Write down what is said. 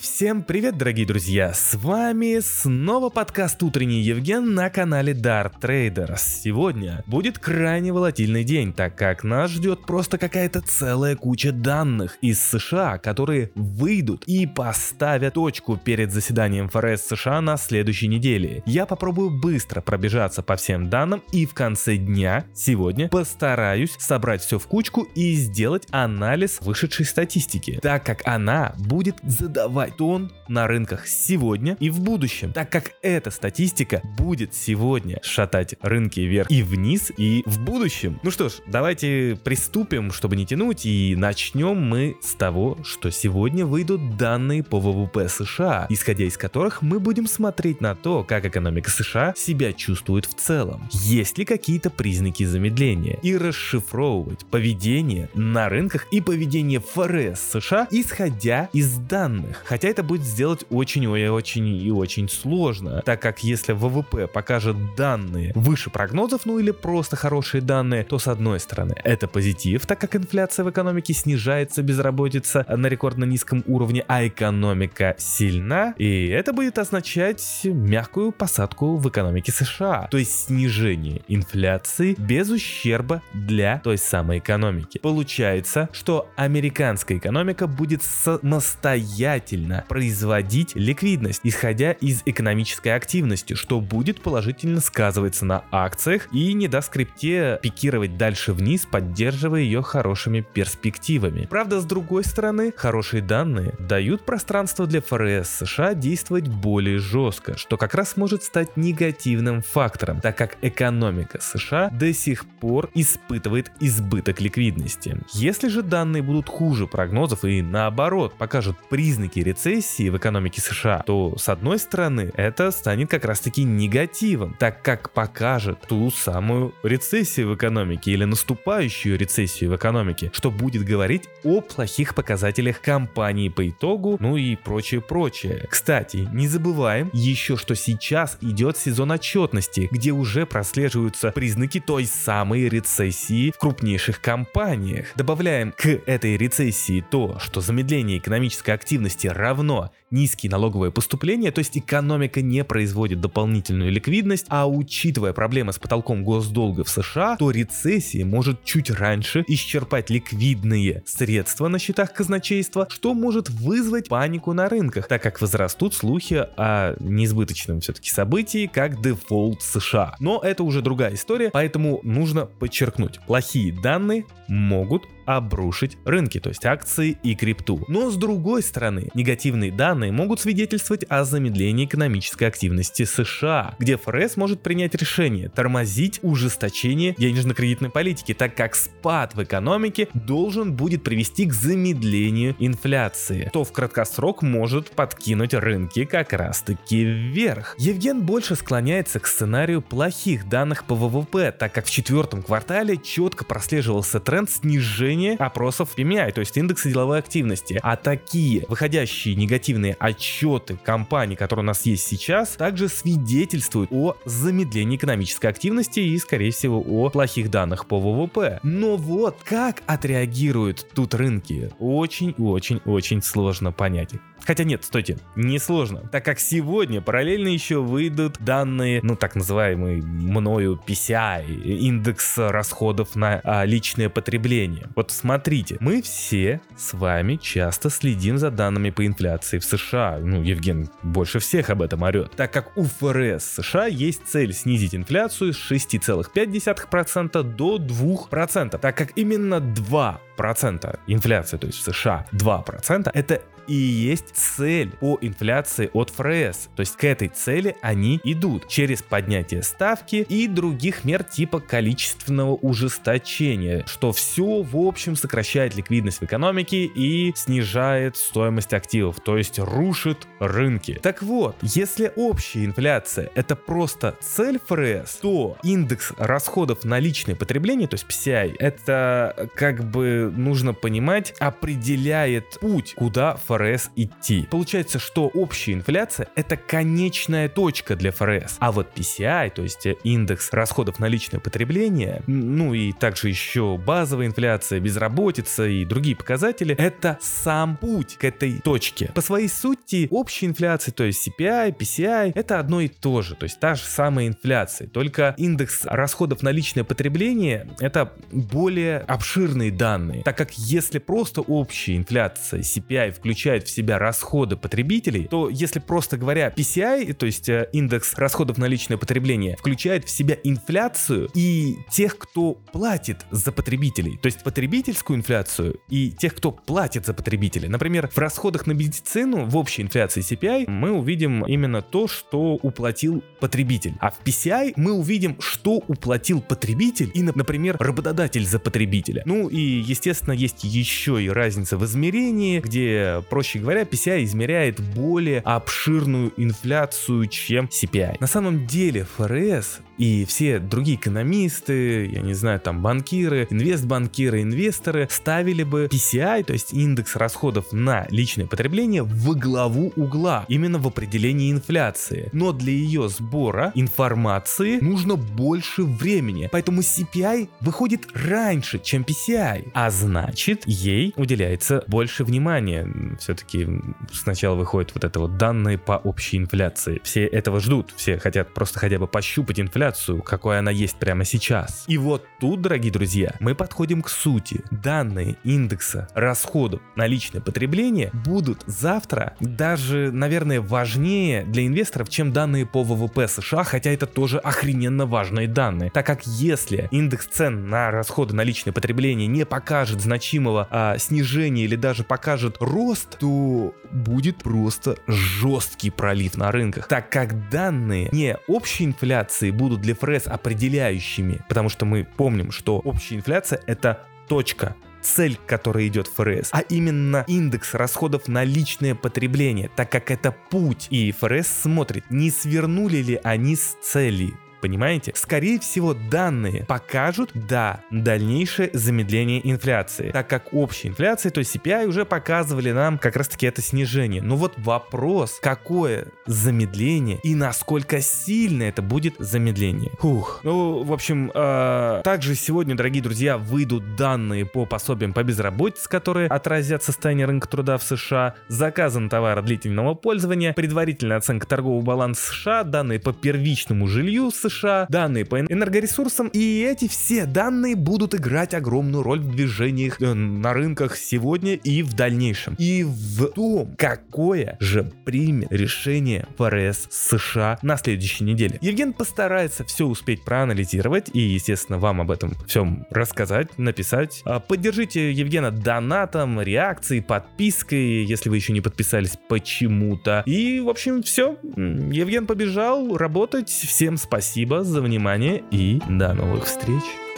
всем привет, дорогие друзья! С вами снова подкаст «Утренний Евген» на канале Dart Traders. Сегодня будет крайне волатильный день, так как нас ждет просто какая-то целая куча данных из США, которые выйдут и поставят точку перед заседанием ФРС США на следующей неделе. Я попробую быстро пробежаться по всем данным и в конце дня сегодня постараюсь собрать все в кучку и сделать анализ вышедшей статистики, так как она будет задавать тон на рынках сегодня и в будущем, так как эта статистика будет сегодня шатать рынки вверх и вниз и в будущем. Ну что ж, давайте приступим, чтобы не тянуть, и начнем мы с того, что сегодня выйдут данные по ВВП США, исходя из которых мы будем смотреть на то, как экономика США себя чувствует в целом, есть ли какие-то признаки замедления, и расшифровывать поведение на рынках и поведение ФРС США, исходя из данных. Хотя это будет сделать очень и очень и очень сложно, так как если ВВП покажет данные выше прогнозов, ну или просто хорошие данные, то с одной стороны это позитив, так как инфляция в экономике снижается, безработица на рекордно низком уровне, а экономика сильна, и это будет означать мягкую посадку в экономике США, то есть снижение инфляции без ущерба для той самой экономики. Получается, что американская экономика будет самостоятельно производить ликвидность, исходя из экономической активности, что будет положительно сказываться на акциях и не даст крипте пикировать дальше вниз, поддерживая ее хорошими перспективами. Правда, с другой стороны, хорошие данные дают пространство для ФРС США действовать более жестко, что как раз может стать негативным фактором, так как экономика США до сих пор испытывает избыток ликвидности. Если же данные будут хуже прогнозов и наоборот покажут признаки рецессии в экономике США, то с одной стороны это станет как раз таки негативом, так как покажет ту самую рецессию в экономике или наступающую рецессию в экономике, что будет говорить о плохих показателях компании по итогу, ну и прочее-прочее. Кстати, не забываем еще, что сейчас идет сезон отчетности, где уже прослеживаются признаки той самой рецессии в крупнейших компаниях. Добавляем к этой рецессии то, что замедление экономической активности равно низкие налоговые поступления, то есть экономика не производит дополнительную ликвидность, а учитывая проблемы с потолком госдолга в США, то рецессия может чуть раньше исчерпать ликвидные средства на счетах казначейства, что может вызвать панику на рынках, так как возрастут слухи о неизбыточном все-таки событии, как дефолт США. Но это уже другая история, поэтому нужно подчеркнуть, плохие данные могут обрушить рынки, то есть акции и крипту. Но с другой стороны, негативные данные могут свидетельствовать о замедлении экономической активности США, где ФРС может принять решение тормозить ужесточение денежно-кредитной политики, так как спад в экономике должен будет привести к замедлению инфляции, то в краткосрок может подкинуть рынки как раз таки вверх. Евген больше склоняется к сценарию плохих данных по ВВП, так как в четвертом квартале четко прослеживался тренд снижения опросов PMI, то есть индекса деловой активности. А такие выходящие негативные отчеты компаний, которые у нас есть сейчас, также свидетельствуют о замедлении экономической активности и, скорее всего, о плохих данных по ВВП. Но вот как отреагируют тут рынки, очень-очень-очень сложно понять. Хотя нет, стойте, несложно, так как сегодня параллельно еще выйдут данные, ну так называемый мною PCI, индекс расходов на а, личное потребление. Вот смотрите, мы все с вами часто следим за данными по инфляции в США. Ну, Евген больше всех об этом орет. Так как у ФРС США есть цель снизить инфляцию с 6,5% до 2%, так как именно 2% инфляции, то есть в США 2%, это и есть цель по инфляции от ФРС. То есть к этой цели они идут через поднятие ставки и других мер типа количественного ужесточения, что все в общем сокращает ликвидность в экономике и снижает стоимость активов, то есть рушит рынки. Так вот, если общая инфляция это просто цель ФРС, то индекс расходов на личное потребление, то есть PCI, это как бы нужно понимать, определяет путь, куда ФРС ФРС идти. Получается, что общая инфляция это конечная точка для ФРС, а вот PCI, то есть индекс расходов на личное потребление, ну и также еще базовая инфляция, безработица и другие показатели, это сам путь к этой точке. По своей сути, общая инфляция, то есть CPI, PCI, это одно и то же, то есть та же самая инфляция, только индекс расходов на личное потребление это более обширные данные, так как если просто общая инфляция CPI включает в себя расходы потребителей, то если просто говоря PCI, то есть э, индекс расходов на личное потребление, включает в себя инфляцию и тех, кто платит за потребителей, то есть потребительскую инфляцию и тех, кто платит за потребителей. Например, в расходах на медицину в общей инфляции CPI мы увидим именно то, что уплатил потребитель, а в PCI мы увидим, что уплатил потребитель и, например, работодатель за потребителя. Ну и, естественно, есть еще и разница в измерении, где, проще говоря, PCI измеряет более обширную инфляцию, чем CPI. На самом деле ФРС и все другие экономисты, я не знаю, там банкиры, инвестбанкиры, инвесторы ставили бы PCI, то есть индекс расходов на личное потребление, в главу угла, именно в определении инфляции. Но для ее сбора информации нужно больше времени, поэтому CPI выходит раньше, чем PCI, а значит ей уделяется больше внимания. Все-таки сначала выходят вот это вот данные по общей инфляции. Все этого ждут, все хотят просто хотя бы пощупать инфляцию, инфляцию, какой она есть прямо сейчас. И вот тут, дорогие друзья, мы подходим к сути. Данные индекса расходов на личное потребление будут завтра даже, наверное, важнее для инвесторов, чем данные по ВВП США, хотя это тоже охрененно важные данные. Так как если индекс цен на расходы на личное потребление не покажет значимого а, снижения или даже покажет рост, то будет просто жесткий пролив на рынках, так как данные не общей инфляции будут для ФРС определяющими, потому что мы помним, что общая инфляция это точка, цель, к которой идет ФРС, а именно индекс расходов на личное потребление, так как это путь. И ФРС смотрит, не свернули ли они с цели. Понимаете? Скорее всего, данные покажут, да, дальнейшее замедление инфляции, так как общая инфляция, то есть CPI уже показывали нам как раз таки это снижение. Но вот вопрос, какое замедление и насколько сильно это будет замедление. Фух. Ну, в общем, э, также сегодня, дорогие друзья, выйдут данные по пособиям по безработице, которые отразят состояние рынка труда в США, заказан товара длительного пользования, предварительная оценка торгового баланса США, данные по первичному жилью США, США, данные по энергоресурсам, и эти все данные будут играть огромную роль в движениях э, на рынках сегодня и в дальнейшем. И в том, какое же примет решение ФРС США на следующей неделе. Евген постарается все успеть проанализировать и, естественно, вам об этом всем рассказать, написать. А, поддержите Евгена донатом, реакцией, подпиской, если вы еще не подписались почему-то. И, в общем, все. Евген побежал работать. Всем спасибо спасибо за внимание и до новых встреч.